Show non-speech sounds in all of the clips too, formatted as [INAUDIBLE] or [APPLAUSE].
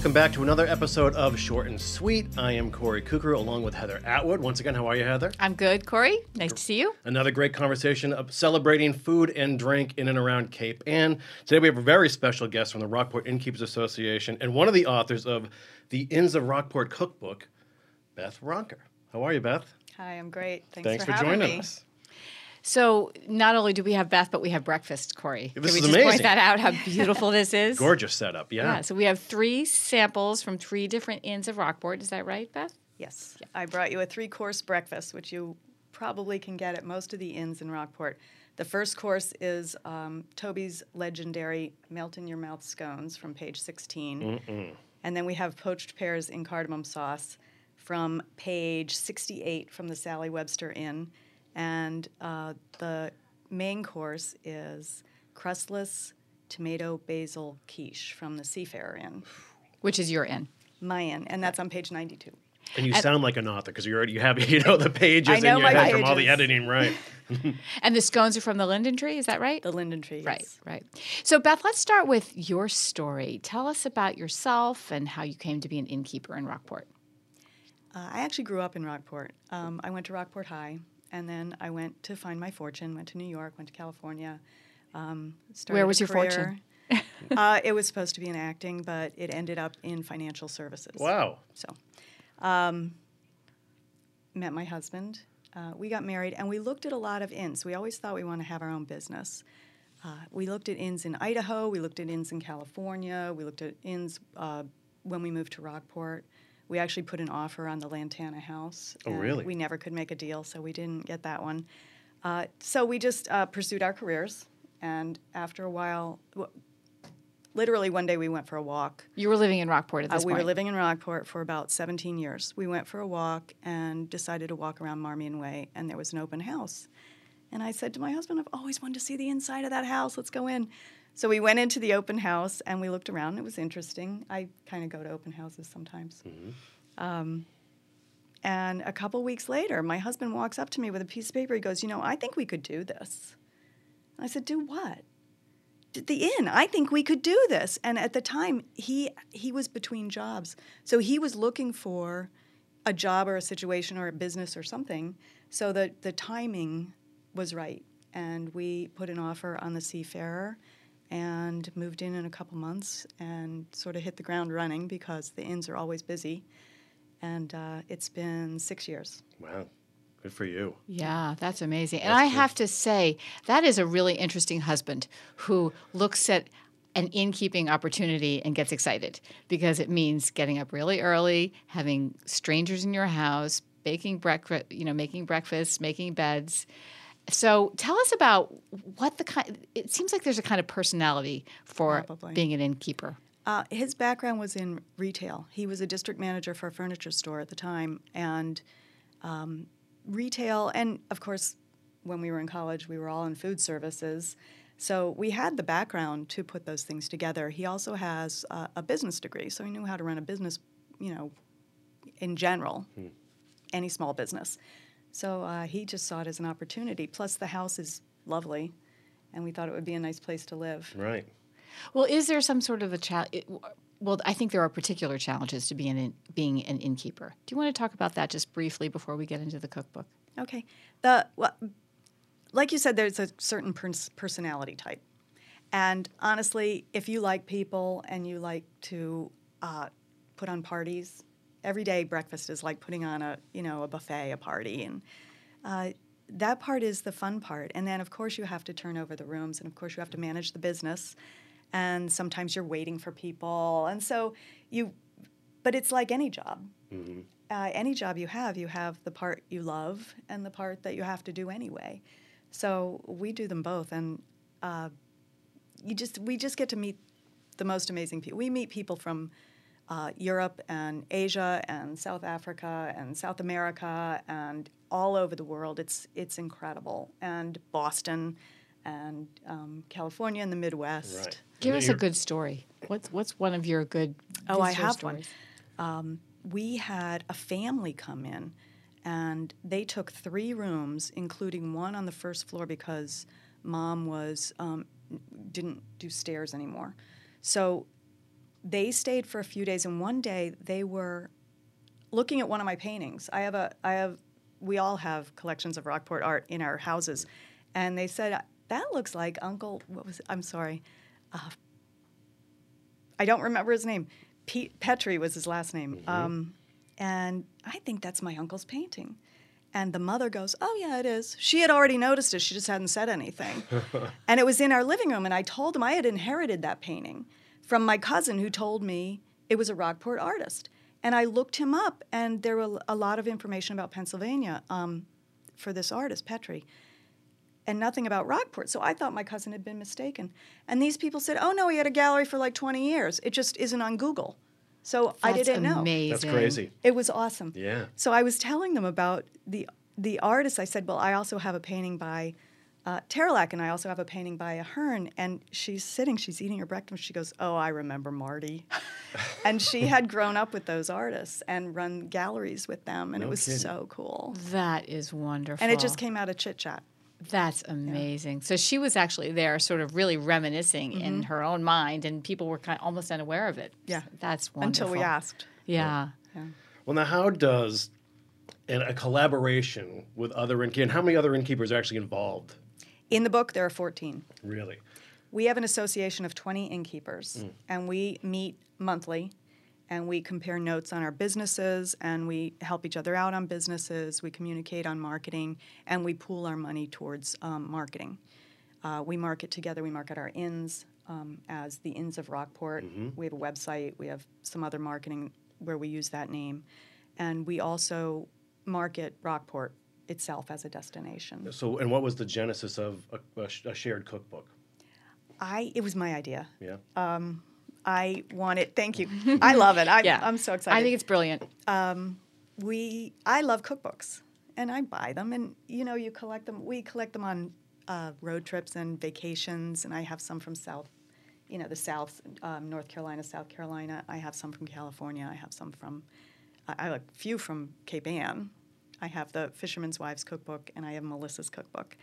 And welcome back to another episode of Short and Sweet. I am Corey Cooker along with Heather Atwood. Once again, how are you, Heather? I'm good, Corey. Nice to see you. Another great conversation of celebrating food and drink in and around Cape Ann. Today we have a very special guest from the Rockport Innkeepers Association and one of the authors of the Inns of Rockport cookbook, Beth Ronker. How are you, Beth? Hi, I'm great. Thanks, Thanks for, having joining me. us. So, not only do we have Beth, but we have breakfast, Corey. This Can we is just amazing. point that out? How beautiful this is. [LAUGHS] Gorgeous setup, yeah. Yeah. So we have three samples from three different inns of Rockport. Is that right, Beth? Yes, I brought you a three-course breakfast, which you probably can get at most of the inns in Rockport. The first course is um, Toby's legendary melt in your mouth scones from page 16, and then we have poached pears in cardamom sauce from page 68 from the Sally Webster Inn, and uh, the main course is crustless tomato basil quiche from the Seafarer Inn. Which is your inn. My inn, and that's on page 92. And you sound like an author because you already you have [LAUGHS] you know the pages I know in your my head from all the editing, right? [LAUGHS] And the scones are from the linden tree. Is that right? The linden tree. Right, yes. right. So, Beth, let's start with your story. Tell us about yourself and how you came to be an innkeeper in Rockport. Uh, I actually grew up in Rockport. Um, I went to Rockport High, and then I went to find my fortune. Went to New York. Went to California. Um, started Where was your fortune? [LAUGHS] uh, it was supposed to be in acting, but it ended up in financial services. Wow. So, um, met my husband. Uh, we got married, and we looked at a lot of inns. We always thought we want to have our own business. Uh, we looked at inns in Idaho. We looked at inns in California. We looked at inns uh, when we moved to Rockport. We actually put an offer on the Lantana house. Oh, really? We never could make a deal, so we didn't get that one. Uh, so we just uh, pursued our careers, and after a while, w- literally one day we went for a walk. You were living in Rockport at Uh, this we point. were living in Rockport for about 17 years. We went for a walk and decided to walk around Marmion Way, and there was an open house. And I said to my husband, I've always wanted to see the inside of that house. Let's go in. So we went into the open house and we looked around. It was interesting. I kind of go to open houses sometimes. Um, and a couple weeks later, my husband walks up to me with a piece of paper. He goes, You know, I think we could do this. I said, Do what? "D- the inn i think we could do this and at the time he he was between jobs so he was looking for a job or a situation or a business or something so that the timing was right and we put an offer on the seafarer and moved in in a couple months and sort of hit the ground running because the inns are always busy and uh, it's been six years Wow. Good for you. Yeah, that's amazing. And I have to say, that is a really interesting husband who looks at an innkeeping opportunity and gets excited because it means getting up really early, having strangers in your house, baking breakfast, you know, making breakfast, making beds. So tell us about what the kind it seems like there's a kind of personality for Probably. being an innkeeper. Uh, his background was in retail. He was a district manager for a furniture store at the time, and um, retail, and of course, when we were in college, we were all in food services. So we had the background to put those things together. He also has uh, a business degree, so he knew how to run a business, you know, in general, any small business. So uh, he just saw it as an opportunity. Plus, the house is lovely, and we thought it would be a nice place to live. Right. Well, is there some sort of a challenge? Well, I think there are particular challenges to being an, being an innkeeper. Do you want to talk about that just briefly before we get into the cookbook? Okay. The well, like you said, there's a certain pers- personality type, and honestly, if you like people and you like to uh, put on parties, every day breakfast is like putting on a you know a buffet, a party, and uh, that part is the fun part. And then of course you have to turn over the rooms, and of course you have to manage the business, and sometimes you're waiting for people, and so you. But it's like any job uh, any job you have, you have the part you love and the part that you have to do anyway. So we do them both, and uh, you just we just get to meet the most amazing people. We meet people from uh, Europe and Asia and South Africa and South America and all over the world. It's it's incredible, and Boston and um, California and the Midwest. Right. Give us a good story. What's what's one of your good? Oh, I have stories? one. we had a family come in and they took three rooms including one on the first floor because mom was um, didn't do stairs anymore so they stayed for a few days, and one day they were looking at one of my paintings. I have a, I have, we all have collections of Rockport art in our houses, and they said that looks like Uncle. What was? It? I'm sorry, uh, I don't remember his name. Pete Petrie was his last name, um, and I think that's my uncle's painting. And the mother goes, Oh, yeah, it is. She had already noticed it. She just hadn't said anything. [LAUGHS] and it was in our living room. And I told him I had inherited that painting from my cousin who told me it was a Rockport artist. And I looked him up, and there were a lot of information about Pennsylvania um, for this artist, Petrie, and nothing about Rockport. So I thought my cousin had been mistaken. And these people said, Oh, no, he had a gallery for like 20 years. It just isn't on Google. So I didn't know. amazing. That's crazy. It was awesome. Yeah. So I was telling them about the the artist. I said, "Well, I also have a painting by uh, Terlac, and I also have a painting by Ahern." And she's sitting, she's eating her breakfast. She goes, "Oh, I remember Marty," [LAUGHS] and she had grown up with those artists and run galleries with them, and No it was kidding. so cool. That is wonderful. And it just came out of chit chat. That's amazing. So she was actually there, sort of really reminiscing in her own mind, and people were kind of almost unaware of it. Yeah. that's wonderful. Until we asked. Yeah. Well, now, how does and a collaboration with other innkeepers, and how many other innkeepers are actually involved? In the book, there are 14. Really? We have an association of 20 innkeepers, and we meet monthly, and we compare notes on our businesses, and we help each other out on businesses. We communicate on marketing, and we pool our money towards um, marketing. Uh, we market together. We market our inns um, as the Inns of Rockport. We have a website. We have some other marketing where we use that name, and we also market Rockport itself as a destination. So, and what was the genesis of a, a sh- a shared cookbook? I it was my idea. Yeah. I want it. Thank you. I love it. I, Yeah. I'm so excited. I think it's brilliant. we. I love cookbooks, and I buy them, and you know, you collect them. We collect them on uh, road trips and vacations, and I have some from South, you know, the South, um, North Carolina, South Carolina. I have some from California. I have some from. I I have a few from Cape Ann. I have the Fisherman's Wives cookbook, and I have Melissa's cookbook,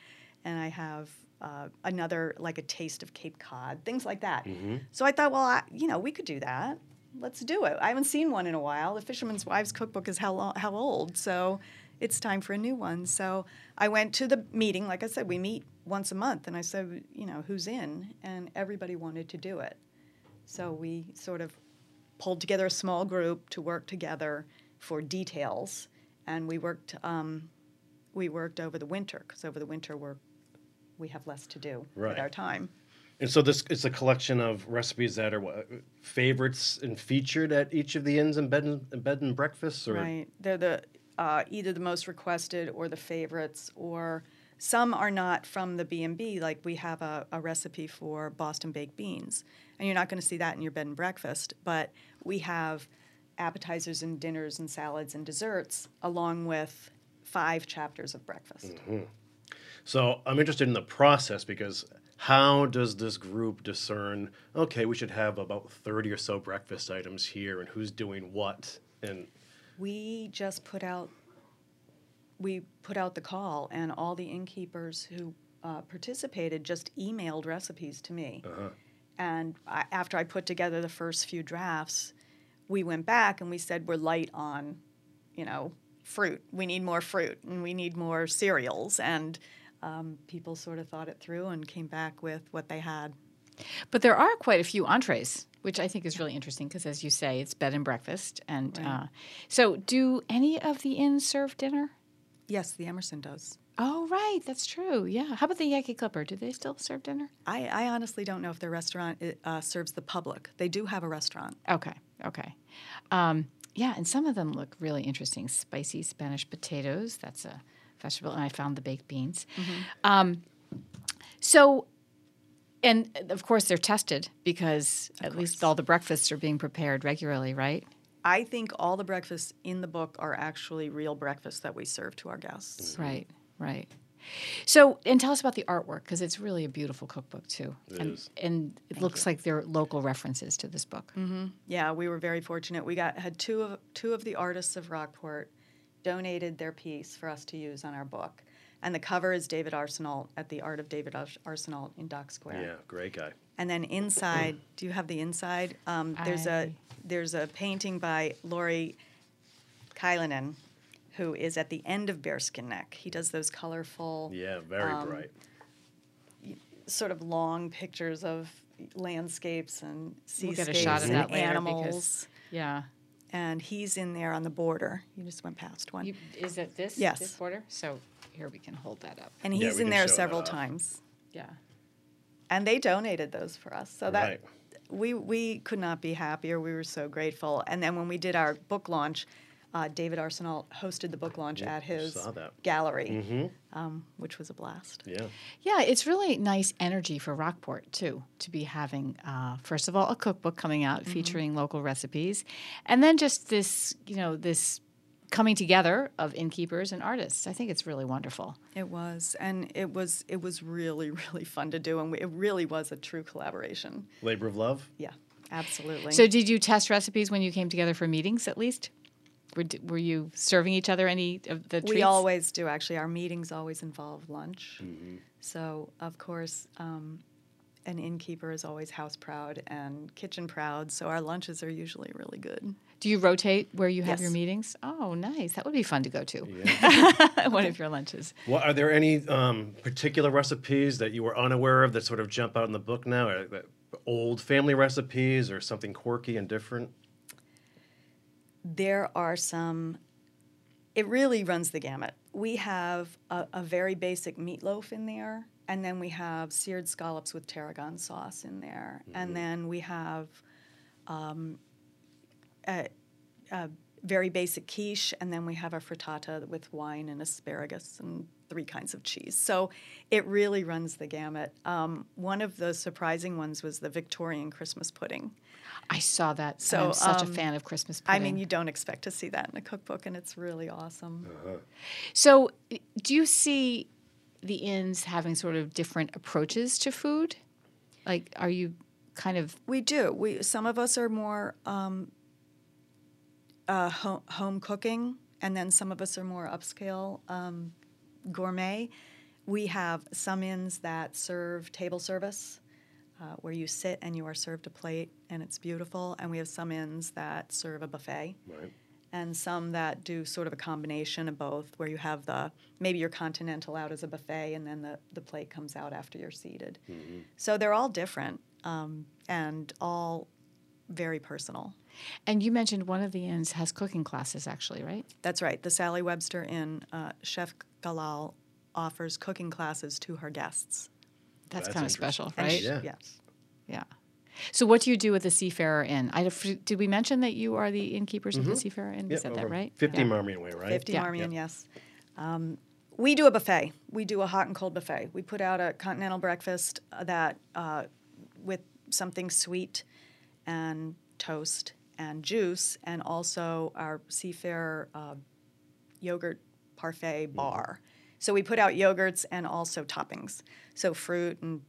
and I have uh, another like a taste of Cape Cod, things like that. So I thought, well, I, you know, we could do that. Let's do it. I haven't seen one in a while. The Fisherman's Wives cookbook is how how old, so it's time for a new one. So I went to the meeting. Like I said, we meet once a month, and I said, you know, who's in? And everybody wanted to do it. So we sort of pulled together a small group to work together for details, and we worked. Um, we worked over the winter because over the winter we're we have less to do Right. with our time. And so this is a collection of recipes that are what, favorites and featured at each of the inns and bed and, bed and breakfasts, or Right. They're the uh, either the most requested or the favorites, or some are not from the B and B. Like we have a, a recipe for Boston baked beans, and you're not going to see that in your bed and breakfast. But we have appetizers and dinners and salads and desserts, along with five chapters of breakfast. So I'm interested in the process because how does this group discern? Okay, we should have about thirty or so breakfast items here, and who's doing what, and We just put out we put out the call, and all the innkeepers who uh, participated just emailed recipes to me. And I, after I put together the first few drafts, we went back and we said we're light on, you know, fruit. We need more fruit, and we need more cereals. And um, people sort of thought it through and came back with what they had. But there are quite a few entrees, which I think is really interesting because, as you say, it's bed and breakfast. And uh, so, do any of the inns serve dinner? Yes, the Emerson does. Oh, right, that's true. Yeah. How about the Yankee Clipper? Do they still serve dinner? I, I honestly don't know if their restaurant uh, serves the public. They do have a restaurant. Okay, okay. Um, yeah, and some of them look really interesting. Spicy Spanish potatoes. That's a vegetable, and I found the baked beans. Um, so, and of course they're tested because at least all the breakfasts are being prepared regularly, right? I think all the breakfasts in the book are actually real breakfasts that we serve to our guests. Right, right. So, and tell us about the artwork because it's really a beautiful cookbook too. It and, is. and it looks like there are local references to this book. Yeah, we were very fortunate. We got had two of two of the artists of Rockport donated their piece for us to use on our book. And the cover is David Arsenault at the Art of David Ars- Arsenault in Dock Square. Yeah, great guy. And then inside, do you have the inside? Um, there's a I- there's a painting by Laurie Kylanen, who is at the end of Bearskin Neck. He does those colorful, Yeah, very Um, bright. sort of long pictures of landscapes and We'll seascapes get a shot of and that later animals. because yeah. and he's in there on the border. You just went past one. You, is it this Yes. this border? So here we can hold that up. and he's we in there several times. Yeah. And they donated those for us. So that Right. we we could not be happier. We were so grateful. And then when we did our book launch, uh, David Arsenault hosted the book launch Yep, at his gallery, Mm-hmm. um, which was a blast. Yeah. Yeah, it's really nice energy for Rockport too to be having uh, first of all a cookbook coming out Mm-hmm. featuring local recipes, and then just this you know this coming together of innkeepers and artists. I think it's really wonderful. It was, and it was it was really [LAUGHS] really fun to do, and we, it really was a true collaboration. Labor of love. Yeah, absolutely. So, did you test recipes when you came together for meetings at least? Were, were you serving each other any of the treats? we always do. Actually, our meetings always involve lunch. So of course. Um, an innkeeper is always house proud and kitchen proud, so our lunches are usually really good. Do you rotate where you have your meetings? Oh, nice. That would be fun to go to. Yeah. [LAUGHS] One of your lunches. well, are there any um, particular recipes that you were unaware of that sort of jump out in the book now? Or that old family recipes or something quirky and different? There are some it really runs the gamut. We have a, a very basic meatloaf in there and then we have seared scallops with tarragon sauce in there. And then we have um, a, a very basic quiche and then we have a frittata with wine and asparagus and three kinds of cheese so it really runs the gamut um, one of the surprising ones was the victorian christmas pudding I saw that. So So, I'm such a um, fan of Christmas pudding. I mean, you don't expect to see that in a cookbook, and it's really awesome. so do you see the inns having sort of different approaches to food? Like, are you kind of We do. We some of us are more um, uh, home, home cooking, and then some of us are more upscale um, gourmet. We have some inns that serve table service, uh, where you sit and you are served a plate, and it's beautiful. And we have some inns that serve a buffet. Right. and some that do sort of a combination of both, where you have the maybe your continental out as a buffet, and then the, the plate comes out after you're seated. So they're all different um, and all very personal. And you mentioned one of the inns has cooking classes, actually, right? That's right. The Sally Webster Inn, uh, Chef Galal offers cooking classes to her guests. That's, That's kind of special, right? she- Yeah. Yes. Yeah. So, what do you do with the Seafarer Inn? I, did we mention that you are the innkeepers of the Seafarer Inn? We Yep, said that right? 50 Yeah. Marmion Way, right? 50 Yeah. Marmion, Yep. yes. Um, we do a buffet. We do a hot and cold buffet. We put out a continental breakfast uh, that uh, with something sweet and toast and juice, and also our Seafarer uh, yogurt parfait mm-hmm. bar. So we put out yogurts and also toppings. So fruit and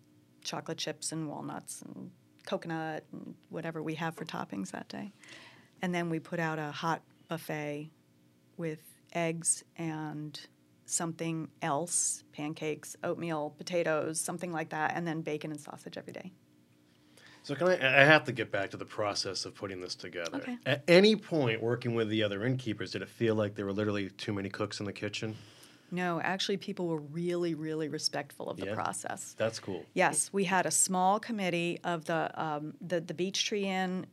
chocolate chips and walnuts and coconut and whatever we have for toppings that day. And then we put out a hot buffet with eggs and something else pancakes, oatmeal, potatoes, something like that, and then bacon and sausage every day. So can I? I have to get back to the process of putting this together. Okay. At any point, working with the other innkeepers, did it feel like there were literally too many cooks in the kitchen? No, actually, people were really, really respectful of the Yeah. process. That's cool. Yes, we had a small committee of the um, the, the Beech Tree Inn,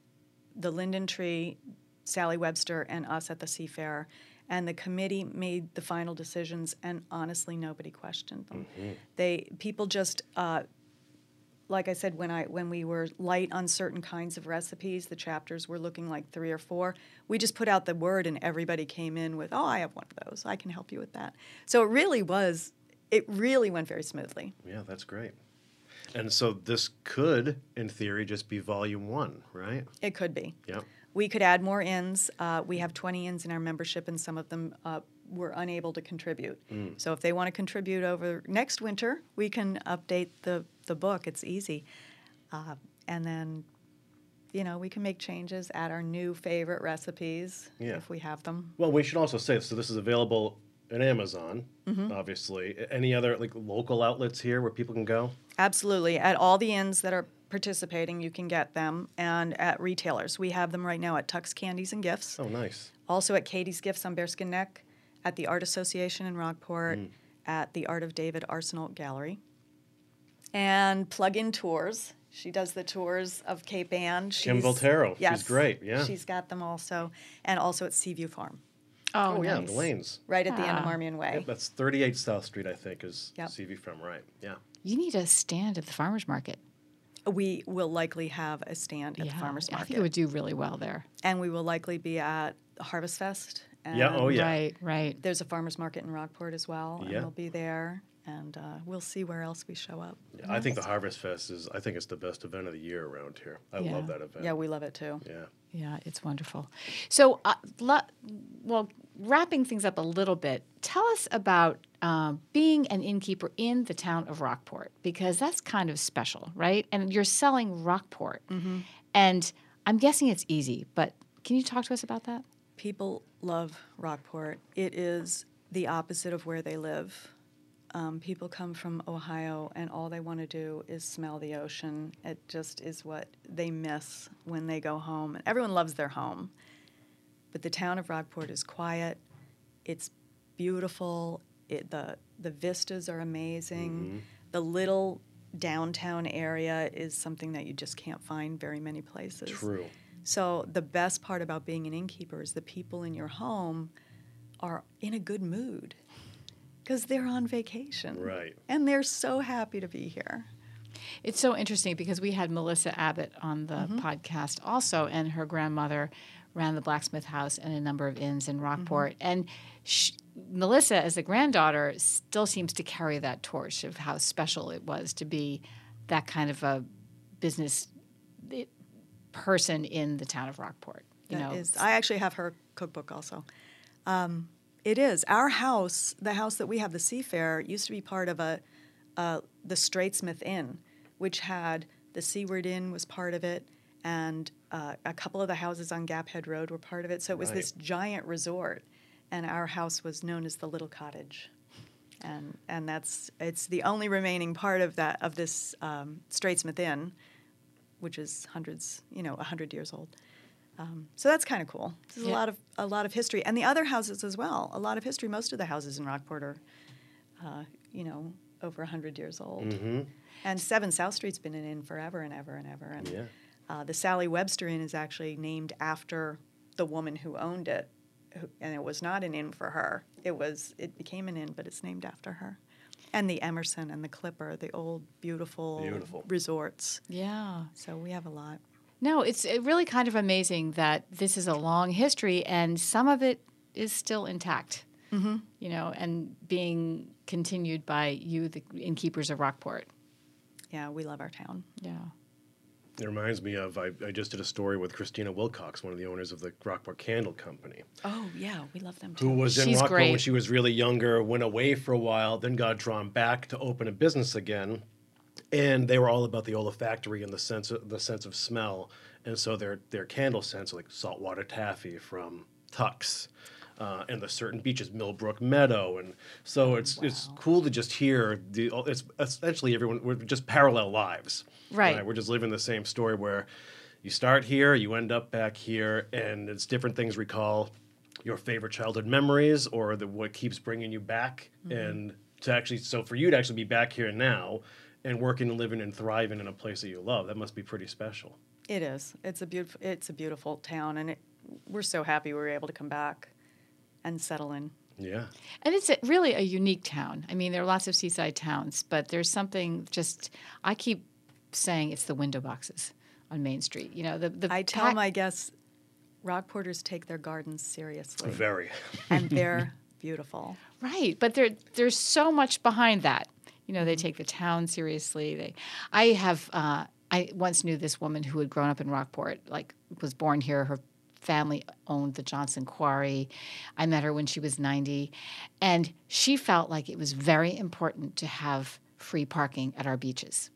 the Linden Tree, Sally Webster, and us at the Seafair. And the committee made the final decisions, and honestly, nobody questioned them. They people just, uh, like I said, when I when we were light on certain kinds of recipes, the chapters were looking like three or four. We just put out the word, and everybody came in with, "Oh, I have one of those. I can help you with that." So it really was. It really went very smoothly. Yeah, that's great. And so this could, in theory, just be volume one, right? It could be. Yep. We could add more inns. Uh, we have 20 inns in our membership, and some of them uh, were unable to contribute. So if they want to contribute over next winter, we can update the, the book. It's easy. Uh, and then, you know, we can make changes, add our new favorite recipes Yeah. if we have them. Well, we should also say so. This is available and Amazon, Mm-hmm. obviously. Any other like local outlets here where people can go? Absolutely. At all the inns that are participating, you can get them, and at retailers. We have them right now at Tuck's Candies and Gifts, Oh, nice. also at Katie's Gifts on Bearskin Neck, at the Art Association in Rockport, Mm. at the Art of David Arsenault Gallery, and Plug In Tours. She does the tours of Cape Ann. Kim She's- Voltero. She's great, yeah. she's got them also, and also at Seaview Farm, Oh, Oh, yeah, the lanes. right at the end of Ah. Marmion Way. Yep, that's 38 South Street, I think, is Yep. Seaview Farm, right? Yeah. You need a stand at the farmers market. We will likely have a stand at yeah, the farmers market. I think it would do really well there. and we will likely be at Harvest Fest. Yeah, oh, yeah. Right, right. There's a farmers market in Rockport as well, and we'll be there, and uh, we'll see where else we show up. Yeah, I think the Harvest Fest is, I think it's the best event of the year around here. I Yeah. love that event. Yeah, we love it too. Yeah. Yeah, it's wonderful. So, uh, lo- well, wrapping things up a little bit, tell us about um, being an innkeeper in the town of Rockport because that's kind of special, right? And you're selling Rockport, and I'm guessing it's easy. But can you talk to us about that? People love Rockport. It is the opposite of where they live. Um, people come from Ohio, and all they want to do is smell the ocean. It just is what they miss when they go home. Everyone loves their home, but the town of Rockport is quiet. It's beautiful. It, the the vistas are amazing. The little downtown area is something that you just can't find very many places. True. So the best part about being an innkeeper is the people in your home are in a good mood because they're on vacation. Right. And they're so happy to be here. It's so interesting because we had Melissa Abbott on the mm-hmm. podcast also, and her grandmother ran the blacksmith house and a number of inns in mm-hmm. Rockport. And sh Melissa, as the granddaughter, still seems to carry that torch of how special it was to be that kind of a business eh, person in the town of Rockport. You That know, is- I actually have her cookbook also. Um, it is our house. The house that we have, the Seafair, used to be part of a uh, the Straitsmouth Inn, which had the Seaward Inn was part of it, and uh, a couple of the houses on Gap Head Road were part of it. So it was Right. this giant resort, and our house was known as the Little Cottage, and and that's it's the only remaining part of that of this um, Straitsmouth Inn, which is hundreds, you know, hundred years old. Um, so that's kind of cool. There's a lot of a lot of history, and the other houses as well. A lot of history. Most of the houses in Rockport are, uh, you know, over hundred years old. Mm-hmm. And Seven South Street's been an inn forever and ever and ever. And Yeah. uh, the Sally Webster Inn is actually named after the woman who owned it, who, and it was not an inn for her. It was it became an inn, but it's named after her. And the Emerson and the Clipper, the old beautiful, Beautiful. resorts. yeah. So we have a lot. No, it's really kind of amazing that this is a long history and some of it is still intact. Mm-hmm. You know, and being continued by you, the innkeepers of Rockport. Yeah, we love our town. Yeah. It reminds me of I, I just did a story with Christina Wilcox, one of the owners of the Rockport Candle Company, Oh yeah, we love them who too. was in She's Rockport when she was really younger, went away for a while, then got drawn back to open a business again. And they were all about the olfactory and the sense of the sense of smell. And so their their candle scents are like saltwater taffy from Tuck's. Uh, and the certain beaches, Millbrook Meadow, and so it's it's cool to just hear the. It's essentially everyone we're just parallel lives, Right. We're just living the same story where you start here, you end up back here, and it's different things recall your favorite childhood memories or the what keeps bringing you back and to actually so for you to actually be back here now and working and living and thriving in a place that you love that must be pretty special It is. It's a beautiful. It's a beautiful town, and it, we're so happy we were able to come back and settle in. yeah And it's a, really a unique town. I mean, there are lots of seaside towns, but there's something just, I keep saying it's the window boxes on Main Street. You know, the, the I tell ta- my guests, Rockporters take their gardens seriously, very and they're [LAUGHS] beautiful. Right, but there there's so much behind that. You know, they take the town seriously. They, I have, uh, I once knew this woman who had grown up in Rockport, like was born here. Her family owned the Johnson Quarry. I met her when she was 90, and she felt like it was very important to have free parking at our beaches.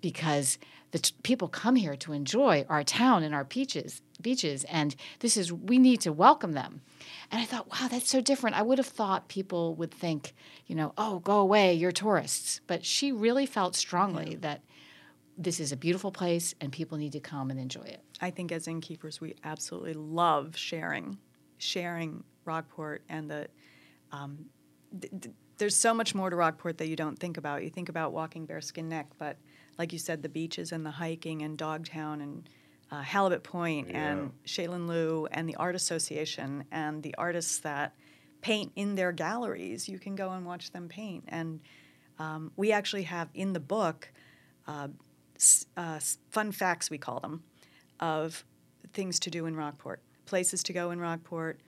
because the t- people come here to enjoy our town and our beaches beaches and this is we need to welcome them and i thought wow that's so different i would have thought people would think you know oh go away you're tourists but she really felt strongly that this is a beautiful place and people need to come and enjoy it I think as innkeepers, we absolutely love sharing, sharing Rockport and the. Um, th- th- there's so much more to Rockport that you don't think about. You think about walking Bearskin Neck, but like you said, the beaches and the hiking and Dogtown and uh, Halibut Point and Shalin Liu and the Art Association and the artists that paint in their galleries. You can go and watch them paint. And um, we actually have in the book uh, s- uh, fun facts, we call them, of things to do in Rockport, places to go in Rockport,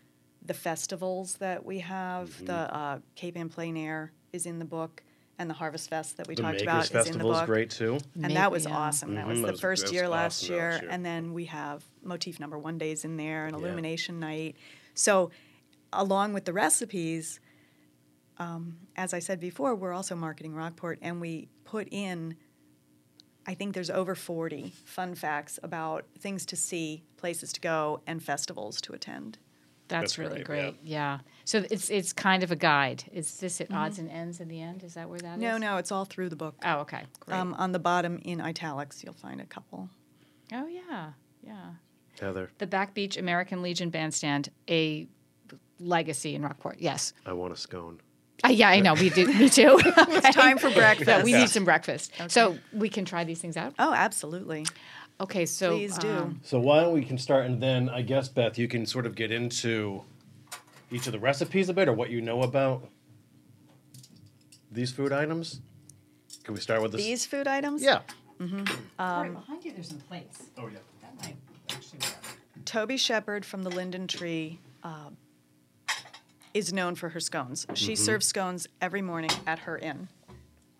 the festivals that we have. The uh, Cape Ann Plein Air is in the book, and the Harvest Fest that we The talked Makers about is in the Festival is book. great too. And Maybe, that was yeah. awesome. That was Mhm, the that was- first year last awesome that year. last year. And then we have motif number one days in there and Yeah. illumination night. So, along with the recipes, um, as I said before, we're also marketing Rockport and we put in, I think there's over 40 fun facts about things to see, places to go, and festivals to attend. That's, That's really great, yeah. Yeah. So it's it's kind of a guide. Is this at odds and ends in the end? Is that where that is? No, no, it's all through the book. Oh, okay. Great. Um, on the bottom in italics, you'll find a couple. oh, yeah. Yeah. Heather, The Back Beach American Legion Bandstand, a legacy in Rockport. Yes. I want a scone. Uh, yeah, I know. We do. Me too. [LAUGHS] it's time for breakfast. we need some breakfast. So we can try these things out. Oh, absolutely. Okay. So Please do. um, So why don't we can start and then I guess Beth, you can sort of get into each of the recipes a bit or what you know about these food items. Can we start with this? These food items? Yeah. right behind you, there's some plates. Oh yeah. That might actually work. Toby Shepherd from the Linden Tree uh, is known for her scones. She serves scones every morning at her inn,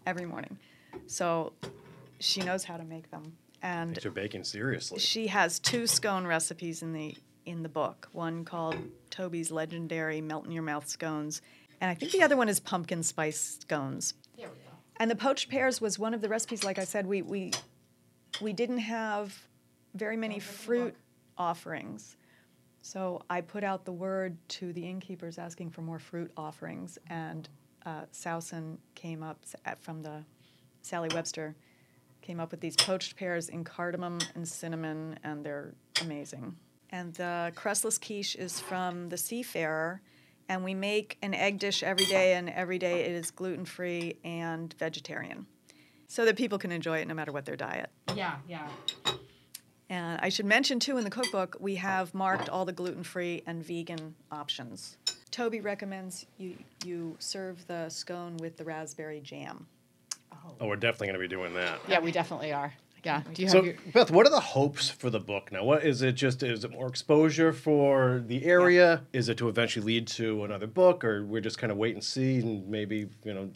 every morning. So she knows how to make them. And Takes your baking seriously. she has two scone recipes in the in the book. One called Toby's legendary melt in your mouth scones, and I think the other one is pumpkin spice scones. There we go. And the poached pears was one of the recipes. Like I said, we we we didn't have very many fruit offerings, so I put out the word to the innkeepers asking for more fruit offerings, and uh, Sousen came up at- from the Sally Webster came up with these poached pears in cardamom and cinnamon, and they're amazing. And the crustless quiche is from the Seafarer, and we make an egg dish every day, and every day it is gluten free and vegetarian, so that people can enjoy it no matter what their diet. Yeah, yeah. And I should mention too in the cookbook we have marked all the gluten free and vegan options. Toby recommends you you serve the scone with the raspberry jam. Oh, we're definitely going to be doing that. Yeah, we definitely are. Yeah. Do you have So, your? Beth, what are the hopes for the book now? What is it? Just is it more exposure for the area? Is it to eventually lead to another book, or we're just kind of wait and see, and maybe you know,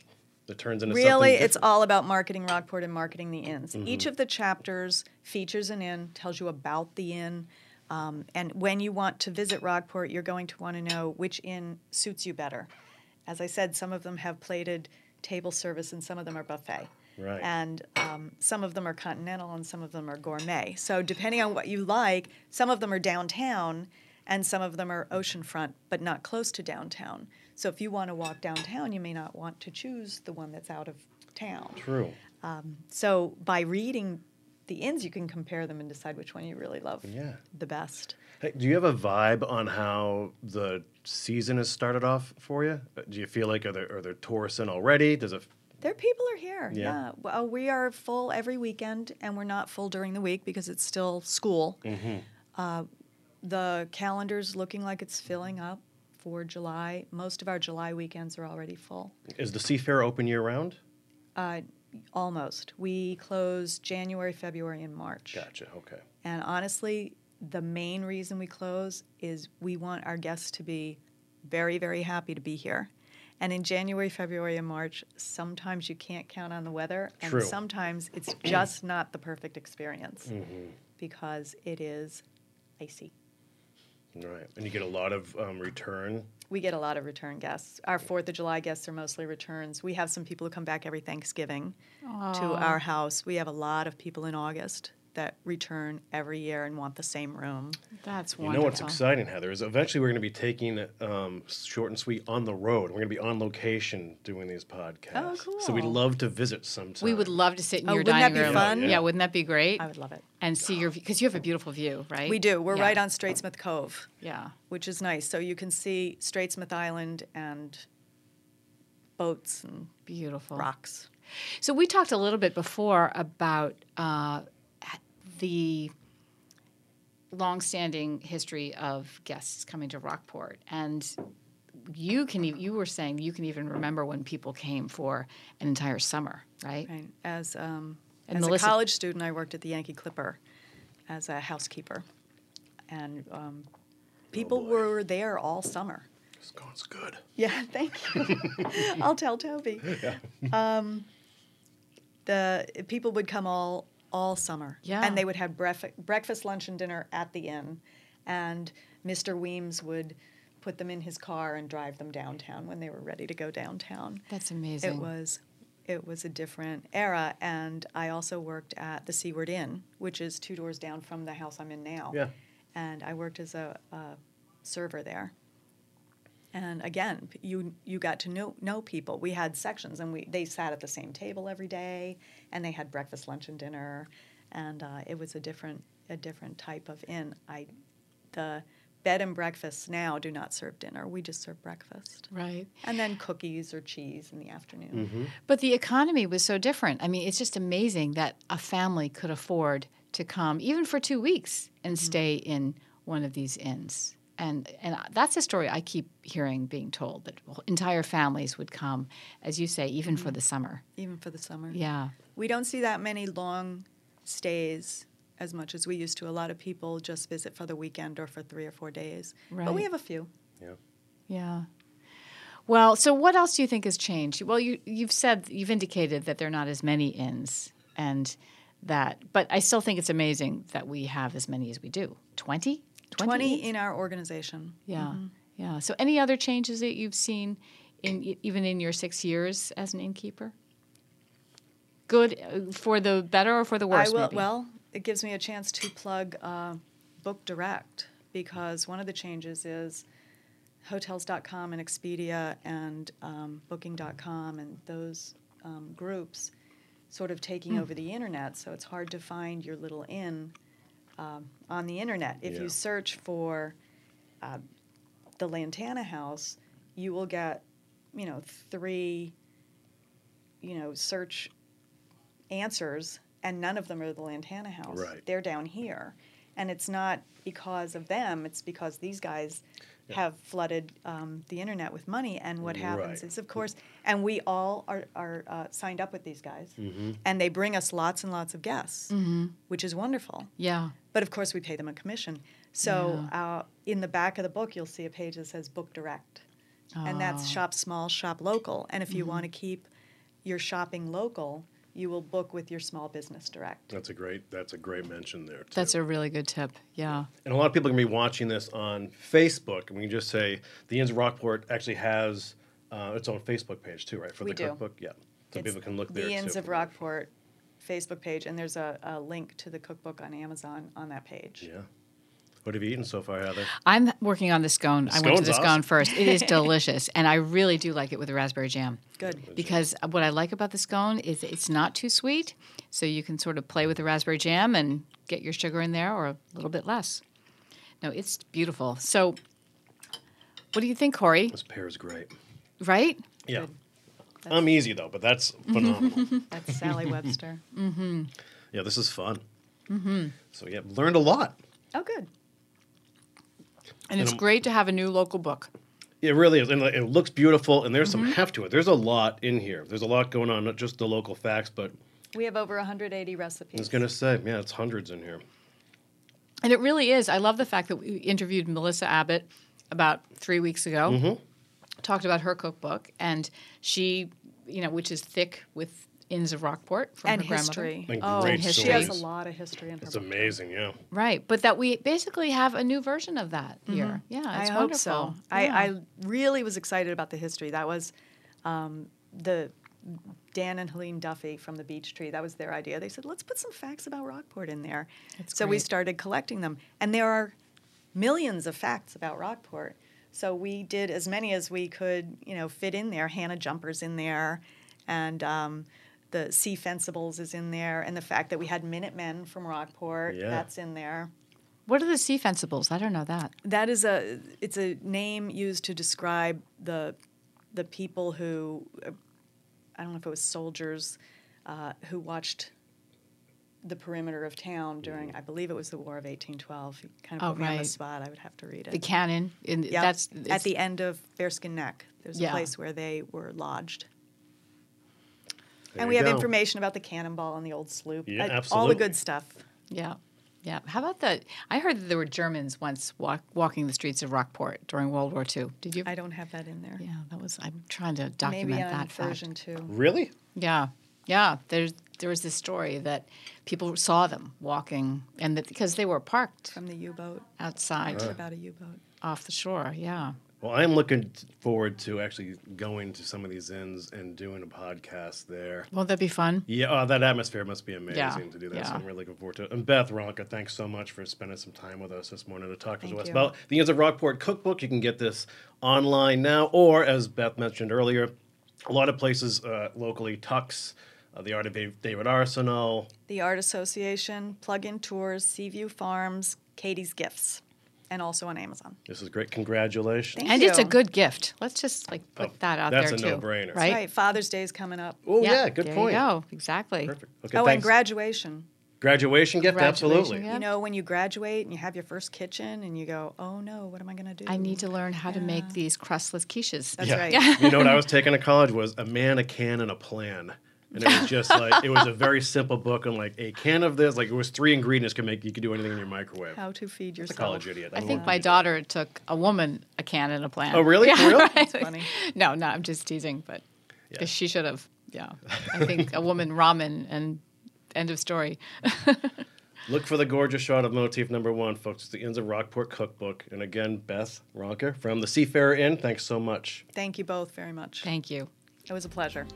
it turns into something? Really, something it's all about marketing Rockport and marketing the inns. Mm-hmm. Each of the chapters features an inn, tells you about the inn. Um, and when you want to visit Rockport, you're going to want to know which inn suits you better. As I said, some of them have plated table service and some of them are buffet. Right. And um, some of them are continental and some of them are gourmet. So, depending on what you like, some of them are downtown and some of them are oceanfront, but not close to downtown. So, if you want to walk downtown, you may not want to choose the one that's out of town. True. So, by reading the inns, you can compare them and decide which one you really love Yeah. the best. Hey, do you have a vibe on how the season has started off for you? Do you feel like are there are there tourists in already? Does it? There, people are here. Yeah. Yeah. Well, we are full every weekend, and we're not full during the week because it's still school. Uh, the calendar's looking like it's filling up for July. Most of our July weekends are already full. Is the Seafair open year round? Uh, almost. We close January, February, and March. Gotcha. Okay. And honestly, the main reason we close is we want our guests to be very, very happy to be here. And in January, February, and March, sometimes you can't count on the weather, and True. sometimes it's just not the perfect experience Mm-hmm. because it is icy. Right, and you get a lot of um, return. We get a lot of return guests. Our Fourth of July guests are mostly returns. We have some people who come back every Thanksgiving to our house. We have a lot of people in August that return every year and want the same room. That's wonderful. You wonderful. know what's exciting, Heather, is eventually we're going to be taking um, short and sweet on the road. We're going to be on location doing these podcasts. Oh, cool. So we'd love to visit sometime. We would love to sit in Oh, your wouldn't that be room. fun? Yeah. Yeah. wouldn't that be great? I would love it. and see your because you have a beautiful view, right? We do. We're Yeah. right on Straitsmouth Cove, Yeah. which is nice. So you can see Straitsmouth Island and boats and Beautiful. rocks. So we talked a little bit before about uh, the longstanding history of guests coming to Rockport, and you can e- you were saying you can even remember when people came for an entire summer, right? Right. As um, And as Melissa- a college student, I worked at the Yankee Clipper as a housekeeper, and um, people boy. were there all summer. It's, oh, it's good. Yeah, [LAUGHS] thank you. I'll tell Toby. [LAUGHS] Um, the people would come all all summer. Yeah. And they would have bref- breakfast, lunch, and dinner at the inn, and Mr. Weems would put them in his car and drive them downtown when they were ready to go downtown. That's amazing. It was it was a different era, and I also worked at the Seaward Inn, which is two doors down from the house I'm in now. Yeah. And I worked as a, a server there. And again, you you got to know know people. We had sections, and we they sat at the same table every day, and they had breakfast, lunch, and dinner, and uh, it was a different a different type of inn. I the bed and breakfasts now do not serve dinner. We just serve breakfast right. and then cookies or cheese in the afternoon. But the economy was so different. I mean, it's just amazing that a family could afford to come even for two weeks and Mm-hmm. stay in one of these inns. And and that's a story I keep hearing being told that entire families would come, as you say, even Mm-hmm. for the summer. even for the summer. Yeah. We don't see that many long stays as much as we used to. A lot of people just visit for the weekend or for three or four days. Right. But we have a few. Yeah. Yeah. Well, so what else do you think has changed? Well, you you've said you've indicated that there are not as many inns and that but I still think it's amazing that we have as many as we do. 20? 20 inns? in our organization. Yeah, yeah. So, any other changes that you've seen in even in your six years as an innkeeper? Good uh, for the better or for the worse? I will, maybe? well, it gives me a chance to plug uh, Book Direct because one of the changes is Hotels.com and Expedia and um, Booking.com and those um, groups sort of taking Hmm. over the internet. So it's hard to find your little inn um, on the internet. If Yeah. you search for uh, the Lantana House, you will get, you know, three, you know, search answers, and none of them are the Lantana House. Right. They're down here. And it's not because of them, it's because these guys have flooded um, the internet with money. And what happens Right. is, of course, and we all are, are uh, signed up with these guys, Mm-hmm. and they bring us lots and lots of guests, which is wonderful. yeah, But of course, we pay them a commission. So uh, in the back of the book, you'll see a page that says Book Direct. And that's Oh. shop small, shop local. And if you want to keep your shopping local, you will book with your small business direct. That's a great. That's a great mention there. Too. that's a really good tip. Yeah, And a lot of people are going to be watching this on Facebook. And we can just say the Inns of Rockport actually has uh, its own Facebook page too, right? For We the do. cookbook, yeah. So It's people can look there The Inns too. of Rockport Facebook page, and there's a, a link to the cookbook on Amazon on that page. Yeah. What have you eaten so far, Heather? I'm working on the scone. I went to scone's the scone awesome. first. It is [LAUGHS] delicious, and I really do like it with the raspberry jam. Good. Because what I like about the scone is it's not too sweet, so you can sort of play with the raspberry jam and get your sugar in there or a little bit less. No, it's beautiful. So, what do you think, Corey? This pear is great. Right? Yeah. I'm easy though, but that's phenomenal. [LAUGHS] That's Sally Webster. yeah, this is fun. Mm-hmm. So yeah, learned a lot. Oh, good. And it's I'm- great to have a new local book. It really is, and it looks beautiful, and there's Mm-hmm. some heft to it. There's a lot in here. There's a lot going on, not just the local facts, but We have over 180 recipes. I was gonna say, yeah, it's hundreds in here. And it really is. I love the fact that we interviewed Melissa Abbott about three weeks ago, talked about her cookbook, and she, you know, which is thick with Inns of Rockport from and her grandmother. history. And oh, great she has a stories. lot of history in her It's book. amazing, yeah. Right, but that we basically have a new version of that here. Yeah, I it's hope wonderful. so. Yeah. I, I really was excited about the history. That was um, the Dan and Helene Duffy from the Beech Tree. That was their idea. They said, let's put some facts about Rockport in there. That's so we started collecting them, and there are millions of facts about Rockport. So we did as many as we could, you know, fit in there. Hannah Jumper's in there, and um, the Sea Fencibles is in there, and the fact that we had Minutemen from Rockport, Yeah. that's in there. what are the sea fencibles? I don't know that. That is a it's a name used to describe the the people who uh, I don't know if it was soldiers uh, who watched the perimeter of town during I believe it was the War of 1812. You kind of Oh, put me on the spot. I would have to read it. The cannon. In Yeah, that's at the end of Bearskin Neck. There's Yeah. a place where they were lodged. There and we have go. information about the cannonball and the old sloop. Yeah, I- All the good stuff. Yeah. Yeah. How about that? I heard that there were Germans once walk, walking the streets of Rockport during World War II. Did you? I don't have that in there. yeah, that was. I'm trying to document Maybe on that fact. version two. Really? Yeah, yeah. There's there was this story that people saw them walking, and that because they were parked From the U-boat. outside About a U-boat. off the shore. Yeah. Well, I'm looking forward to actually going to some of these inns and doing a podcast there. Won't that be fun? Yeah, oh, that atmosphere must be amazing Yeah, to do that. So yeah. I'm really looking forward to it. And Beth Ronka, thanks so much for spending some time with us this morning to talk Thank to us you. about the Inns of Rockport cookbook. You can get this online now, or as Beth mentioned earlier, a lot of places uh, locally, Tuck's, uh, the Art of David Arsenault. The Art Association, Plein Air Tours, Seaview Farms, Katie's Gifts, and also on Amazon. This is great. Congratulations. Thank and it's a good gift. Let's just like put Oh, that out that's there That's a no-brainer. right? Right. Father's Day is coming up. Oh, yeah, good there point. You go. Exactly. Perfect. Okay, oh, and graduation. Graduation gift? Graduation Absolutely. gift. You know, when you graduate and you have your first kitchen and you go, oh no, what am I going to do? I need to learn how to make these crustless quiches. That's Yeah. right. you know what I [LAUGHS] was taking to college was a man, a can, and a plan. And it was just like it was a very simple book on like a can of this, like it was three ingredients can make you could do anything in your microwave. How to feed That's a yourself. college idiot. I don't think my what you daughter took a woman a can and a plan. Oh, really? For real? [LAUGHS] That's funny. No, no, I'm just teasing, but Yeah. she should have. Yeah, I think [LAUGHS] a woman ramen and end of story. [LAUGHS] Look for the gorgeous shot of motif number one, folks. It's the Inns of Rockport cookbook. And again, Beth Ronker from the Seafarer Inn. Thanks so much. Thank you both very much. Thank you. It was a pleasure.